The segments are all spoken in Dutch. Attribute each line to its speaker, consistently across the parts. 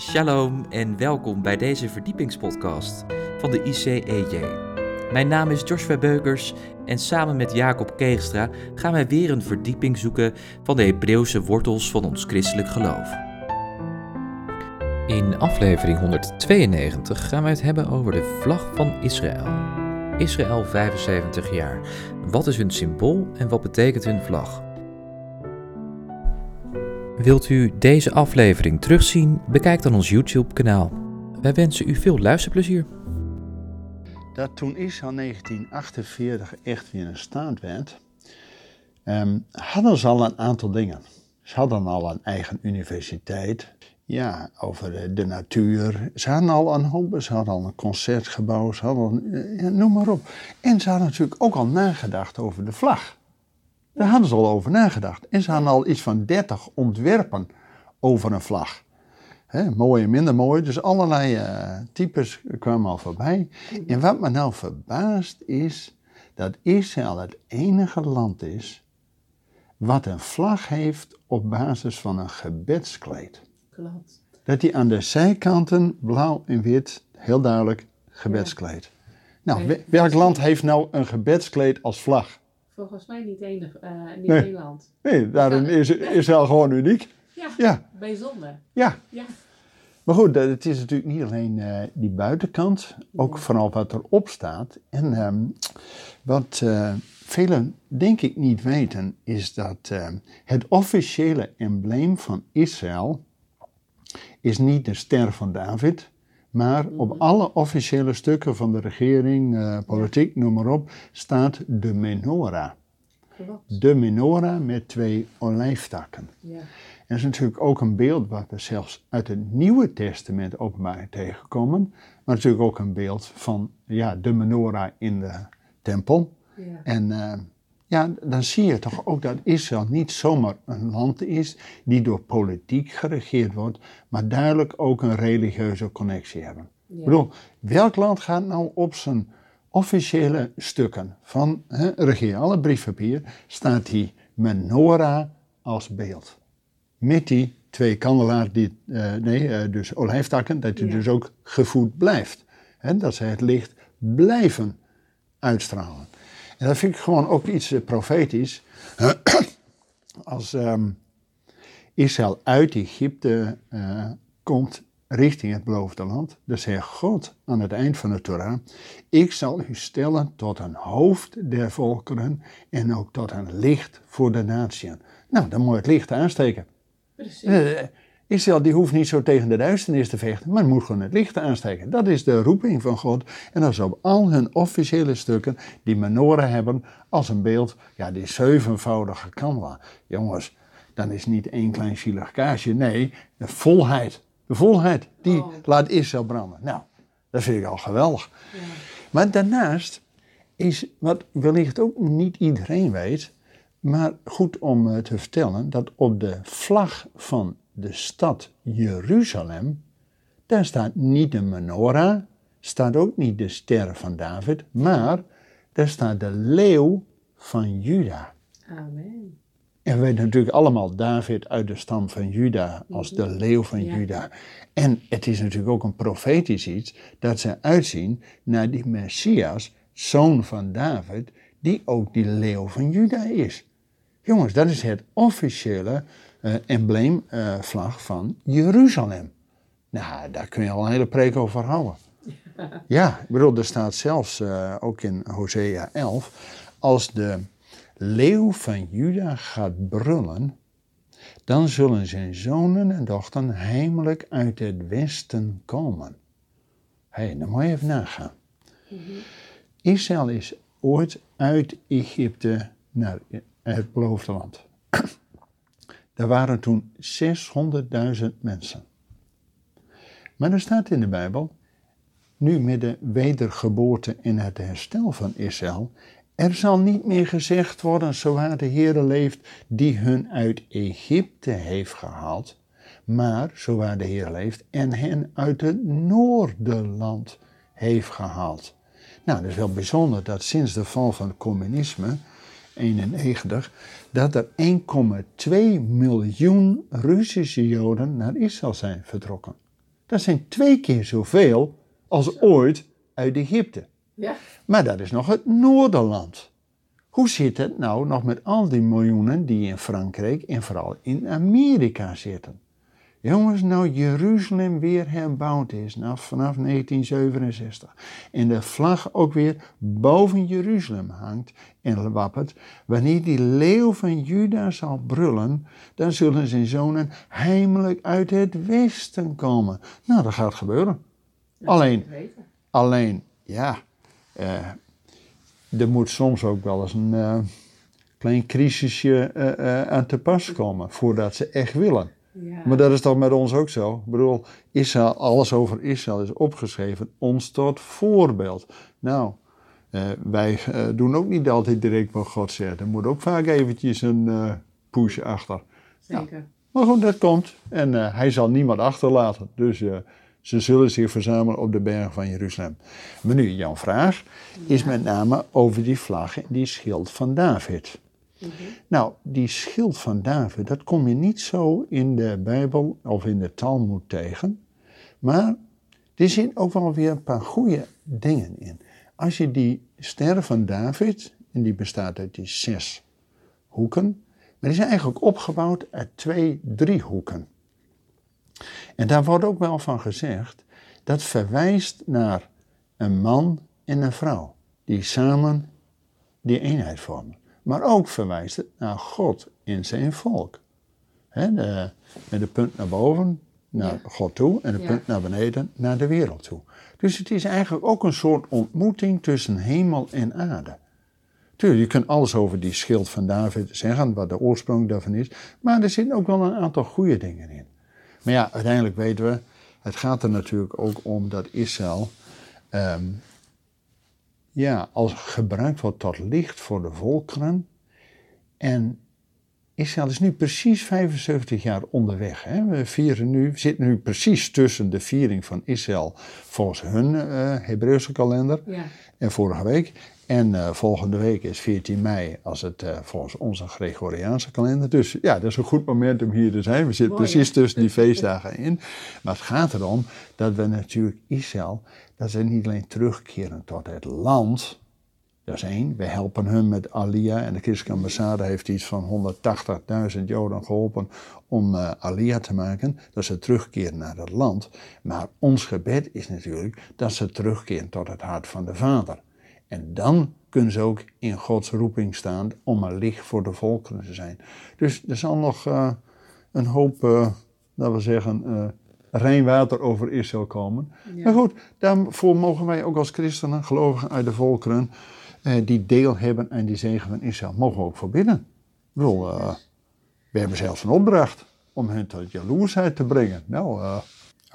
Speaker 1: Shalom en welkom bij deze verdiepingspodcast van de ICEJ. Mijn naam is Joshua Beukers en samen met Jacob Keegstra gaan wij weer een verdieping zoeken van de Hebreeuwse wortels van ons christelijk geloof. In aflevering 192 gaan wij het hebben over de vlag van Israël. Israël 75 jaar. Wat is hun symbool en wat betekent hun vlag? Wilt u deze aflevering terugzien? Bekijk dan ons YouTube-kanaal. Wij wensen u veel luisterplezier.
Speaker 2: Dat toen Israël 1948 echt weer een staat werd, ehm, hadden ze al een aantal dingen. Ze hadden al een eigen universiteit, ja, over de, de natuur. Ze hadden al een hoop, ze hadden al een concertgebouw, ze hadden, ja, noem maar op. En ze hadden natuurlijk ook al nagedacht over de vlag. Daar hadden ze al over nagedacht. En ze hadden al iets van 30 ontwerpen over een vlag. He, mooi en minder mooi, dus allerlei uh, types kwamen al voorbij. En wat me nou verbaast is dat Israël het enige land is wat een vlag heeft op basis van een gebedskleed.
Speaker 3: Klopt.
Speaker 2: Dat die aan de zijkanten blauw en wit heel duidelijk gebedskleed. Nou, welk land heeft nou een gebedskleed als vlag?
Speaker 3: Volgens mij niet enig, eh niet
Speaker 2: Nee.
Speaker 3: één land.
Speaker 2: Nee, daarin is Israël gewoon uniek.
Speaker 3: Ja,
Speaker 2: Ja,
Speaker 3: bijzonder.
Speaker 2: ja.
Speaker 3: Ja,
Speaker 2: Maar goed, dat- het is natuurlijk niet alleen eh, die buitenkant, ook vooral wat erop staat. En ehm, wat eh, velen denk ik niet weten, is dat het officiële embleem van Israël is niet de ster van David, maar op alle officiële stukken van de regering, eh, politiek, noem maar op, staat de menorah.
Speaker 3: klopt.
Speaker 2: De menorah met twee olijftakken.
Speaker 3: Ja.
Speaker 2: En dat is natuurlijk ook een beeld wat we zelfs uit het Nieuwe Testament openbaar tegenkomen. Maar natuurlijk ook een beeld van ja, de menorah in de tempel.
Speaker 3: Ja.
Speaker 2: En eh, ja, dan zie je toch ook dat Israël niet zomaar een land is die door politiek geregeerd wordt, maar duidelijk ook een religieuze connectie hebben.
Speaker 3: Ja.
Speaker 2: Ik bedoel, welk land gaat nou op zijn officiële stukken van hè, regering, alle briefpapier, staat die menorah als beeld? Met die twee kandelaar, die, eh, nee, eh, dus olijftakken, dat die
Speaker 3: Ja.
Speaker 2: dus ook gevoed blijft. Hè, dat ze het licht blijven uitstralen. En dat vind ik gewoon ook iets eh, profetisch. Als ehm, Israël uit Egypte eh, komt richting het beloofde land, dan zegt God aan het eind van de Torah: Ik zal u stellen tot een hoofd der volkeren en ook tot een licht voor de natieën. Nou, dan moet je het licht aansteken.
Speaker 3: Precies.
Speaker 2: Israël die hoeft niet zo tegen de duisternis te vechten, maar moet gewoon het licht aansteken. Dat is de roeping van God. En dat is op al hun officiële stukken die menorah hebben als een beeld. Ja, die zevenvoudige kandelaar. Jongens, dan is niet één klein zielig kaarsje. Nee, de volheid. De volheid, die
Speaker 3: Oh.
Speaker 2: laat Israël branden. Nou, dat vind ik al geweldig.
Speaker 3: Ja.
Speaker 2: Maar daarnaast is, wat wellicht ook niet iedereen weet, maar goed om eh, te vertellen, dat op de vlag van de stad Jeruzalem, daar staat niet de menorah, staat ook niet de ster van David, maar daar staat de leeuw van Juda.
Speaker 3: Amen.
Speaker 2: En we weten natuurlijk allemaal David uit de stam van Juda als de leeuw van
Speaker 3: Ja.
Speaker 2: Juda. En het is natuurlijk ook een profetisch iets dat ze uitzien naar die Messias, zoon van David, die ook die leeuw van Juda is. Jongens, dat is het officiële eh, embleemvlag van Jeruzalem. Nou, daar kun je al een hele preek over houden. Ja, ik bedoel, er staat zelfs eh, ook in Hosea 11, als de leeuw van Juda gaat brullen, dan zullen zijn zonen en dochteren heimelijk uit het westen komen. Hé, hey, dan moet je even nagaan. Israël is ooit uit Egypte naar het beloofde land. Daar waren toen 600.000 mensen. Maar er staat in de Bijbel, nu met de wedergeboorte en het herstel van Israël, er zal niet meer gezegd worden, zo waar de Heere leeft, die hun uit Egypte heeft gehaald, maar zo waar de Heer leeft en hen uit het noorderland heeft gehaald. Nou, dat is wel bijzonder dat sinds de val van het communisme, 91, dat er 1,2 miljoen Russische Joden naar Israël zijn vertrokken. Dat zijn twee keer zoveel als ooit uit Egypte.
Speaker 3: Ja.
Speaker 2: Maar dat is nog het Noorderland. Hoe zit het nou nog met al die miljoenen die in Frankrijk en vooral in Amerika zitten? Jongens, nou Jeruzalem weer herbouwd is nou, vanaf 1967 en de vlag ook weer boven Jeruzalem hangt en wappert, wanneer die leeuw van Juda zal brullen, dan zullen zijn zonen heimelijk uit het westen komen. Nou, dat gaat gebeuren.
Speaker 3: Dat
Speaker 2: Alleen-. Alleen, ja, eh, er moet soms ook wel eens een eh, klein crisisje eh, aan te pas komen voordat ze echt willen.
Speaker 3: Ja.
Speaker 2: Maar dat is toch met ons ook zo? Ik bedoel, Israël, alles over Israël is opgeschreven, ons tot voorbeeld. Nou, eh, wij eh, doen ook niet altijd direct wat God zegt. Er moet ook vaak eventjes een eh, push achter.
Speaker 3: Zeker.
Speaker 2: Maar goed, dat komt. En hij zal niemand achterlaten. Dus ze zullen zich verzamelen op de berg van Jeruzalem. Maar nu, jouw vraag is met name over die vlag en die schild van David. Nou, die schild van David, dat kom je niet zo in de Bijbel of in de Talmud tegen. Maar er zitten ook wel weer een paar goede dingen in. Als je die ster van David, en die bestaat uit die zes hoeken, maar die zijn eigenlijk opgebouwd uit twee driehoeken. En daar wordt ook wel van gezegd, dat verwijst naar een man en een vrouw, die samen die eenheid vormen. Maar ook verwijst het naar God in zijn volk. Hè, de, met de punt naar boven, naar
Speaker 3: Ja.
Speaker 2: God toe, en de
Speaker 3: Ja.
Speaker 2: punt naar beneden, naar de wereld toe. Dus het is eigenlijk ook een soort ontmoeting tussen hemel en aarde. Tuurlijk, je kunt alles over die schild van David zeggen, wat de oorsprong daarvan is. Maar er zitten ook wel een aantal goede dingen in. Maar ja, uiteindelijk weten we, het gaat er natuurlijk ook om dat Israël ehm, ja, als gebruikt wordt tot licht voor de volkeren. En Israël is nu precies 75 jaar onderweg. Hè? We vieren nu, we zitten nu precies tussen de viering van Israël volgens hun eh Hebreeuwse kalender
Speaker 3: Ja.
Speaker 2: en vorige week. En eh, volgende week is 14 mei als het eh, volgens onze Gregoriaanse kalender. Dus ja, dat is een goed moment om hier te zijn. We zitten
Speaker 3: Mooi,
Speaker 2: precies tussen die feestdagen in. Maar het gaat erom dat we natuurlijk Israël, dat ze niet alleen terugkeren tot het land. Dat is één. We helpen hun met Aliyah. En de Christelijke ambassade heeft iets van 180.000 Joden geholpen om eh Aliyah te maken. Dat ze terugkeren naar het land. Maar ons gebed is natuurlijk dat ze terugkeren tot het hart van de Vader. En dan kunnen ze ook in Gods roeping staan om een licht voor de volkeren te zijn. Dus er zal nog eh, een hoop, eh laten we zeggen, eh rein water over Israël komen.
Speaker 3: Ja.
Speaker 2: Maar goed, daarvoor mogen wij ook als christenen, gelovigen uit de volkeren, die deel hebben aan die zegen van Israël, mogen we ook voor bidden. Ik bedoel, we hebben zelfs een opdracht om hen tot jaloersheid te brengen. Nou,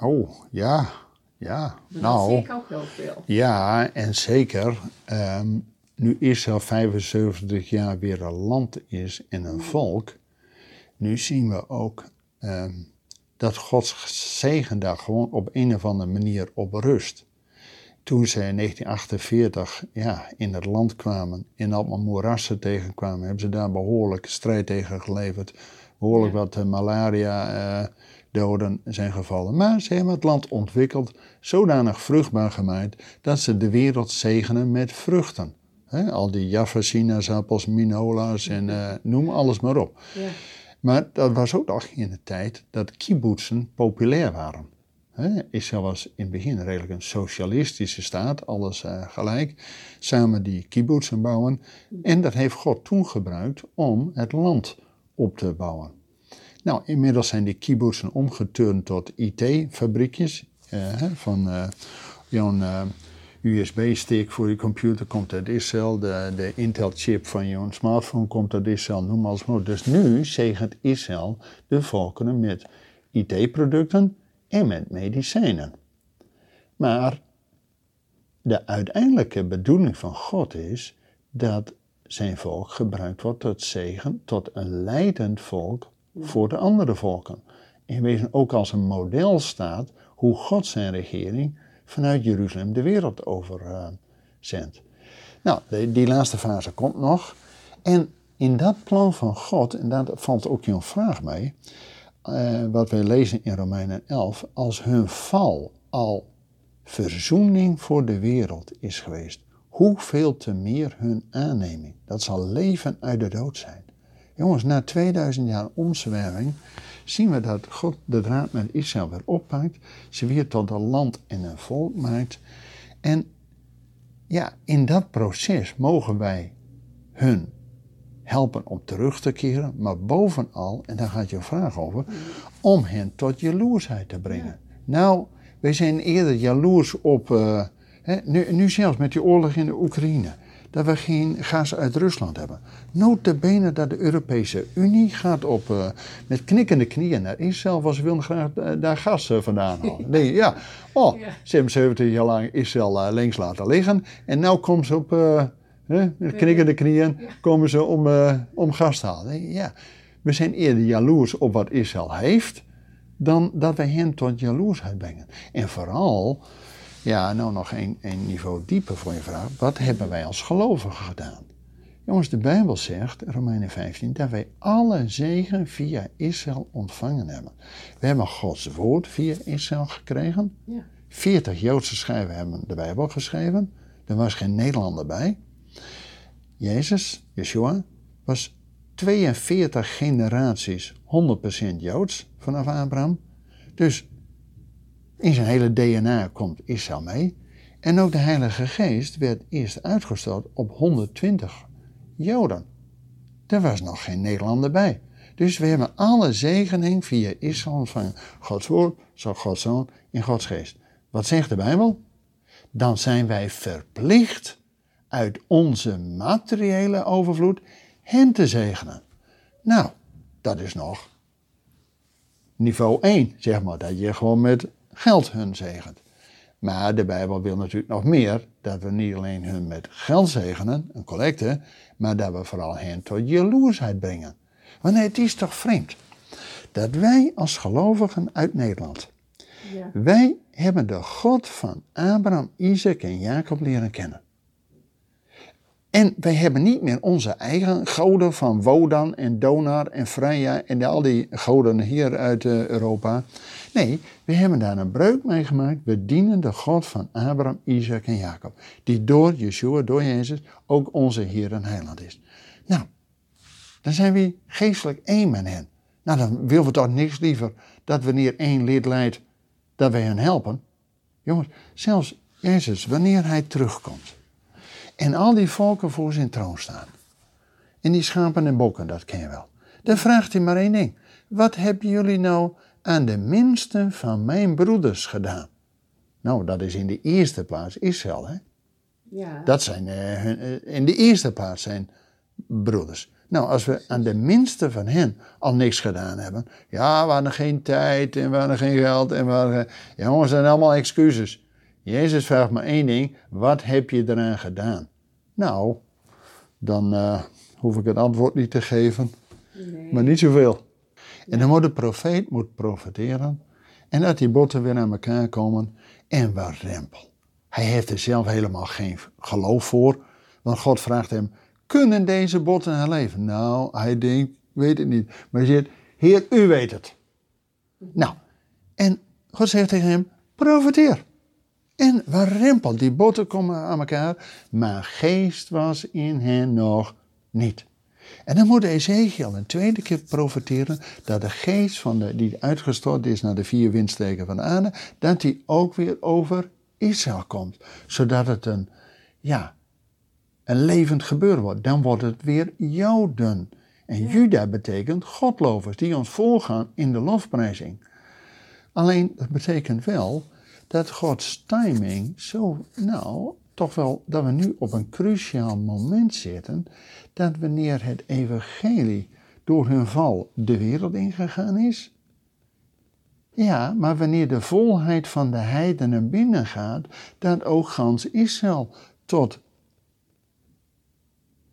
Speaker 2: oh, ja, ja.
Speaker 3: Maar Dat
Speaker 2: nou,
Speaker 3: zie ik ook heel veel.
Speaker 2: ja, en zeker. ehm, nu Israël 75 jaar weer een land is en een volk, nu zien we ook ehm, dat Gods zegen daar gewoon op een of andere manier op rust. Toen ze in 1948 ja, in het land kwamen, in allemaal moerassen tegenkwamen, hebben ze daar behoorlijk strijd tegen geleverd. Behoorlijk
Speaker 3: Ja.
Speaker 2: wat malaria eh, doden zijn gevallen. Maar ze hebben het land ontwikkeld, zodanig vruchtbaar gemaakt, dat ze de wereld zegenen met vruchten. Al die Jaffa sinaasappels, minola's en eh, noem alles maar op.
Speaker 3: Ja.
Speaker 2: Maar dat was ook nog in de tijd dat kibbutzen populair waren. Israël was in het begin redelijk een socialistische staat, alles eh, gelijk. Samen die kibbutzen bouwen. En dat heeft God toen gebruikt om het land op te bouwen. Nou, inmiddels zijn die kibbutzen omgeturnd tot IT-fabriekjes. eh, van eh, jouw eh, USB-stick voor je computer komt uit Israël. De, Intel-chip van jouw smartphone komt uit Israël. Noem maar alles maar. Dus nu zegent Israël de volkeren met IT-producten en met medicijnen. Maar de uiteindelijke bedoeling van God is dat zijn volk gebruikt wordt tot zegen, tot een leidend volk voor de andere volken. In wezen ook als een model staat hoe God zijn regering vanuit Jeruzalem de wereld over eh. Nou, die, laatste fase komt nog. En in dat plan van God, en daar valt ook jouw vraag mee, eh, wat wij lezen in Romeinen 11, als hun val al verzoening voor de wereld is geweest, hoeveel te meer hun aanneming. Dat zal leven uit de dood zijn. Jongens, na 2000 jaar omzwerving zien we dat God de draad met Israël weer oppakt, ze weer tot een land en een volk maakt. En ja, in dat proces mogen wij hun helpen om terug te keren, maar bovenal, en daar gaat je vraag over, om hen tot jaloersheid te brengen. Nou, wij zijn eerder jaloers op, uh, hè, nu, nu zelfs met die oorlog in de Oekraïne, dat we geen gas uit Rusland hebben. Notabene dat de Europese Unie gaat op, uh, met knikkende knieën naar Israël, want ze willen graag uh, daar gas vandaan halen. Nee, ja, oh,
Speaker 3: Ja.
Speaker 2: 77 jaar lang Israël links laten liggen en nu komen ze op... Hè? Met knikkende knieën komen ze om, om gas te halen. Ja, we zijn eerder jaloers op wat Israël heeft, dan dat wij hen tot jaloersheid brengen. En vooral, ja, nou nog een, een niveau dieper voor je vraag, wat hebben wij als gelovigen gedaan? Jongens, de Bijbel zegt, Romeinen 15, dat wij alle zegen via Israël ontvangen hebben. We hebben Gods woord via Israël gekregen.
Speaker 3: Ja.
Speaker 2: 40 Joodse schrijvers hebben de Bijbel geschreven. Er was geen Nederlander bij. Jezus, Yeshua, was 42 generaties 100% Joods vanaf Abraham. Dus in zijn hele DNA komt Israël mee. En ook de Heilige Geest werd eerst uitgestort op 120 Joden. Er was nog geen Nederlander bij. Dus we hebben alle zegening via Israël ontvangen. Gods woord, zo Gods zoon in Gods geest. Wat zegt de Bijbel? Dan zijn wij verplicht uit onze materiële overvloed hen te zegenen. Nou, dat is nog niveau 1, zeg maar, dat je gewoon met geld hun zegent. Maar de Bijbel wil natuurlijk nog meer, dat we niet alleen hun met geld zegenen, een collecte, maar dat we vooral hen tot jaloersheid brengen. Want het is toch vreemd dat wij als gelovigen uit Nederland,
Speaker 3: Ja.
Speaker 2: wij hebben de God van Abraham, Isaac en Jacob leren kennen. En wij hebben niet meer onze eigen goden van Wodan en Donar en Freya en al die goden hier uit eh, Europa. Nee, we hebben daar een breuk mee gemaakt. We dienen de God van Abraham, Isaac en Jacob. Die door Yeshua, door Jezus, ook onze Heer en Heiland is. Nou, dan zijn we geestelijk één met hen. Nou, dan willen we toch niks liever dat wanneer één lid leidt, dat wij hen helpen. Jongens, zelfs Jezus, wanneer hij terugkomt en al die volken voor zijn troon staan. En die schapen en bokken, dat ken je wel. Dan vraagt hij maar één ding. Wat hebben jullie nou aan de minste van mijn broeders gedaan? Nou, dat is in de eerste plaats Israël, hè?
Speaker 3: Ja.
Speaker 2: Dat zijn eh, hun, eh, in de eerste plaats zijn broeders. Nou, als we aan de minste van hen al niks gedaan hebben. Ja, we hadden geen tijd en we hadden geen geld en we hadden... Ja, jongens, dat zijn allemaal excuses. Jezus vraagt maar één ding. Wat heb je eraan gedaan? Nou, dan eh, hoef ik het antwoord niet te geven.
Speaker 3: Nee.
Speaker 2: Maar niet zoveel. En dan moet de profeet moet profeteren. En dat die botten weer aan elkaar komen. En waar rempel. Hij heeft er zelf helemaal geen geloof voor. Want God vraagt hem, kunnen deze botten herleven? Nou, hij denkt, weet het niet. Maar hij zegt, Heer, u weet het. Nou, en God zegt tegen hem, profeteer. En waar rempel, die botten komen aan elkaar, maar geest was in hen nog niet. En dan moet Ezekiel een tweede keer profeteren dat de geest van de, die uitgestort is naar de vier windstreken van de aarde, dat die ook weer over Israël komt. Zodat het een, ja, een levend gebeuren wordt. Dan wordt het weer Joden. En Juda betekent godlovers die ons voorgaan in de lofprijzing. Alleen dat betekent wel dat Gods timing zo, nou, toch wel dat we nu op een cruciaal moment zitten. Dat wanneer het evangelie door hun val de wereld ingegaan is. Ja, maar wanneer de volheid van de heidenen binnengaat, dat ook gans Israël tot,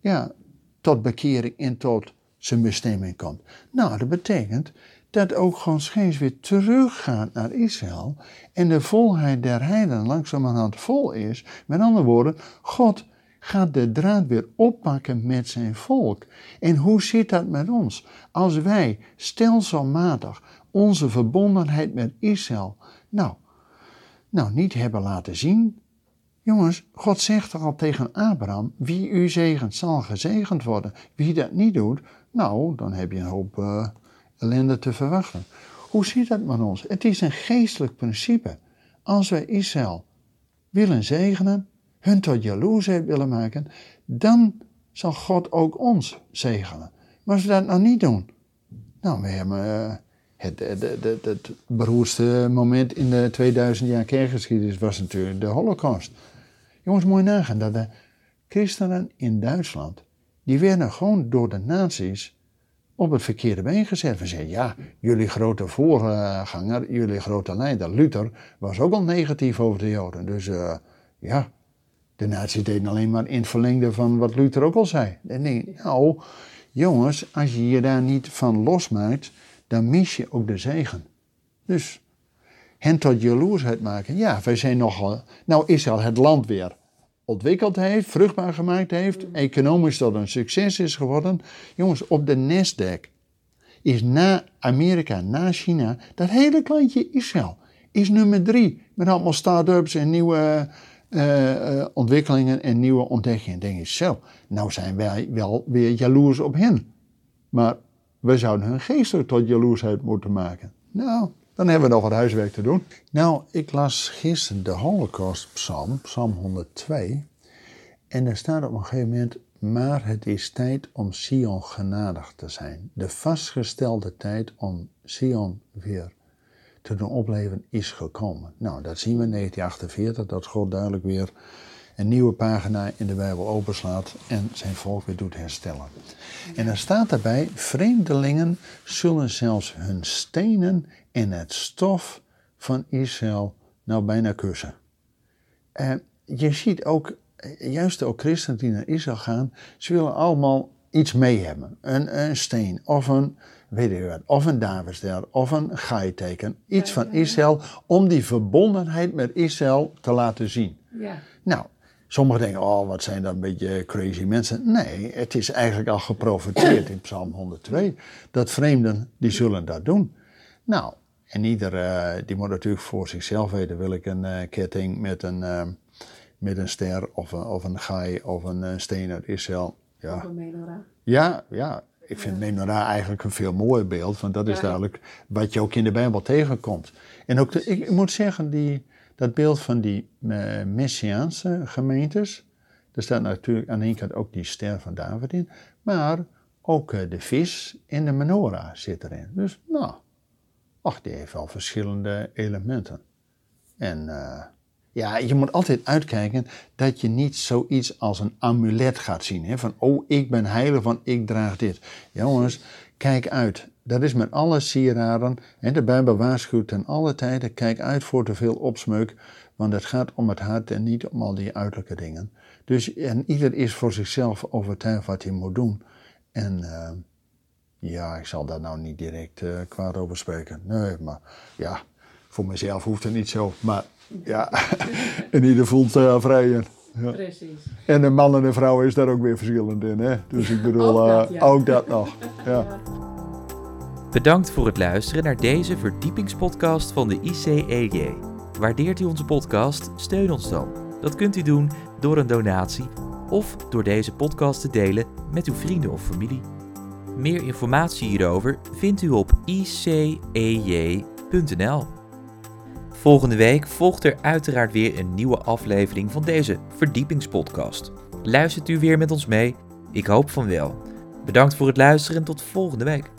Speaker 2: ja, tot bekering en tot zijn bestemming komt. Nou, dat betekent dat ook Gods geest weer teruggaat naar Israël en de volheid der heidenen langzamerhand vol is. Met andere woorden, God gaat de draad weer oppakken met zijn volk. En hoe zit dat met ons? Als wij stelselmatig onze verbondenheid met Israël nou, nou niet hebben laten zien. Jongens, God zegt al tegen Abraham, wie u zegent zal gezegend worden. Wie dat niet doet, nou, dan heb je een hoop uh, ellende te verwachten. Hoe zit dat met ons? Het is een geestelijk principe. Als wij Israël willen zegenen, hun tot jaloersheid willen maken, dan zal God ook ons zegenen. Maar als we dat nou niet doen, nou, we hebben uh, het, het, het, het, beroerdste moment in de 2000 jaar kerkgeschiedenis was natuurlijk de Holocaust. Jongens, je nagaan dat de christenen in Duitsland, die werden gewoon door de nazi's op het verkeerde been gezet. We zeiden, ja, jullie grote voorganger, jullie grote leider, Luther, was ook al negatief over de Joden. Dus uh, ja, de nazi's deden alleen maar in verlengde van wat Luther ook al zei. Nee, nou, jongens, als je je daar niet van losmaakt, dan mis je ook de zegen. Dus hen tot jaloersheid maken. Ja, wij zijn nogal. Nou, Israël het land weer ontwikkeld heeft, vruchtbaar gemaakt heeft, economisch tot een succes is geworden. Jongens, op de Nasdaq is na Amerika, na China, dat hele klantje Israël is nummer drie. Met allemaal start-ups en nieuwe uh, uh, ontwikkelingen en nieuwe ontdekkingen. Denk je zo, nou zijn wij wel weer jaloers op hen. Maar we zouden hun geestelijk tot jaloersheid moeten maken. Nou, dan hebben we nog wat huiswerk te doen. Nou, ik las gisteren de Holocaust-psalm, psalm 102. En daar staat op een gegeven moment, maar het is tijd om Sion genadig te zijn. De vastgestelde tijd om Sion weer te doen opleven is gekomen. Nou, dat zien we in 1948, dat God duidelijk weer een nieuwe pagina in de Bijbel openslaat en zijn volk weer doet herstellen. En dan staat daarbij, vreemdelingen zullen zelfs hun stenen en het stof van Israël nou bijna kussen. En je ziet ook, juist ook christenen die naar Israël gaan, ze willen allemaal iets mee hebben. Een, een steen of een, weet wat, of een Davidster of een gaaiteken. Iets van Israël om die verbondenheid met Israël te laten zien.
Speaker 3: Ja.
Speaker 2: Nou, Sommigen denken, oh, wat zijn dat een beetje crazy mensen. Nee, het is eigenlijk al geprofiteerd in Psalm 102. Dat vreemden, die zullen dat doen. Nou, en ieder, uh, die moet natuurlijk voor zichzelf weten. Wil ik een uh, ketting met een, uh, met een ster of een, of een gaai of een steen uit Israël. Ja.
Speaker 3: Of een menorah.
Speaker 2: Ja, ja. Ik vind ja. menorah eigenlijk een veel mooier beeld. Want dat is ja. duidelijk wat je ook in de Bijbel tegenkomt. En ook, de, ik, moet zeggen, die dat beeld van die Messiaanse gemeentes, er staat natuurlijk aan de ene kant ook die ster van David in, maar ook de vis en de menorah zit erin. Dus nou, ach, die heeft wel verschillende elementen. En uh, ja, je moet altijd uitkijken dat je niet zoiets als een amulet gaat zien. Hè? Van, oh, ik ben heilig, want ik draag dit. Jongens, kijk uit. Dat is met alle sieraden. En de Bijbel waarschuwt ten alle tijden, kijk uit voor te veel opsmeuk, want het gaat om het hart en niet om al die uiterlijke dingen. Dus, en ieder is voor zichzelf overtuigd wat hij moet doen. En uh, ja, ik zal daar nou niet direct uh, kwaad over spreken. Nee, maar ja, voor mezelf hoeft het niet zo. Maar ja, en ieder voelt uh, vrij in. Ja.
Speaker 3: Precies.
Speaker 2: En een man en een vrouw is daar ook weer verschillend in. Hè? Dus ik bedoel,
Speaker 3: Ook dat, ja.
Speaker 2: ook dat nog. Ja.
Speaker 1: Bedankt voor het luisteren naar deze verdiepingspodcast van de ICEJ. Waardeert u onze podcast? Steun ons dan. Dat kunt u doen door een donatie of door deze podcast te delen met uw vrienden of familie. Meer informatie hierover vindt u op icej.nl. Volgende week volgt er uiteraard weer een nieuwe aflevering van deze verdiepingspodcast. Luistert u weer met ons mee? Ik hoop van wel. Bedankt voor het luisteren en tot volgende week.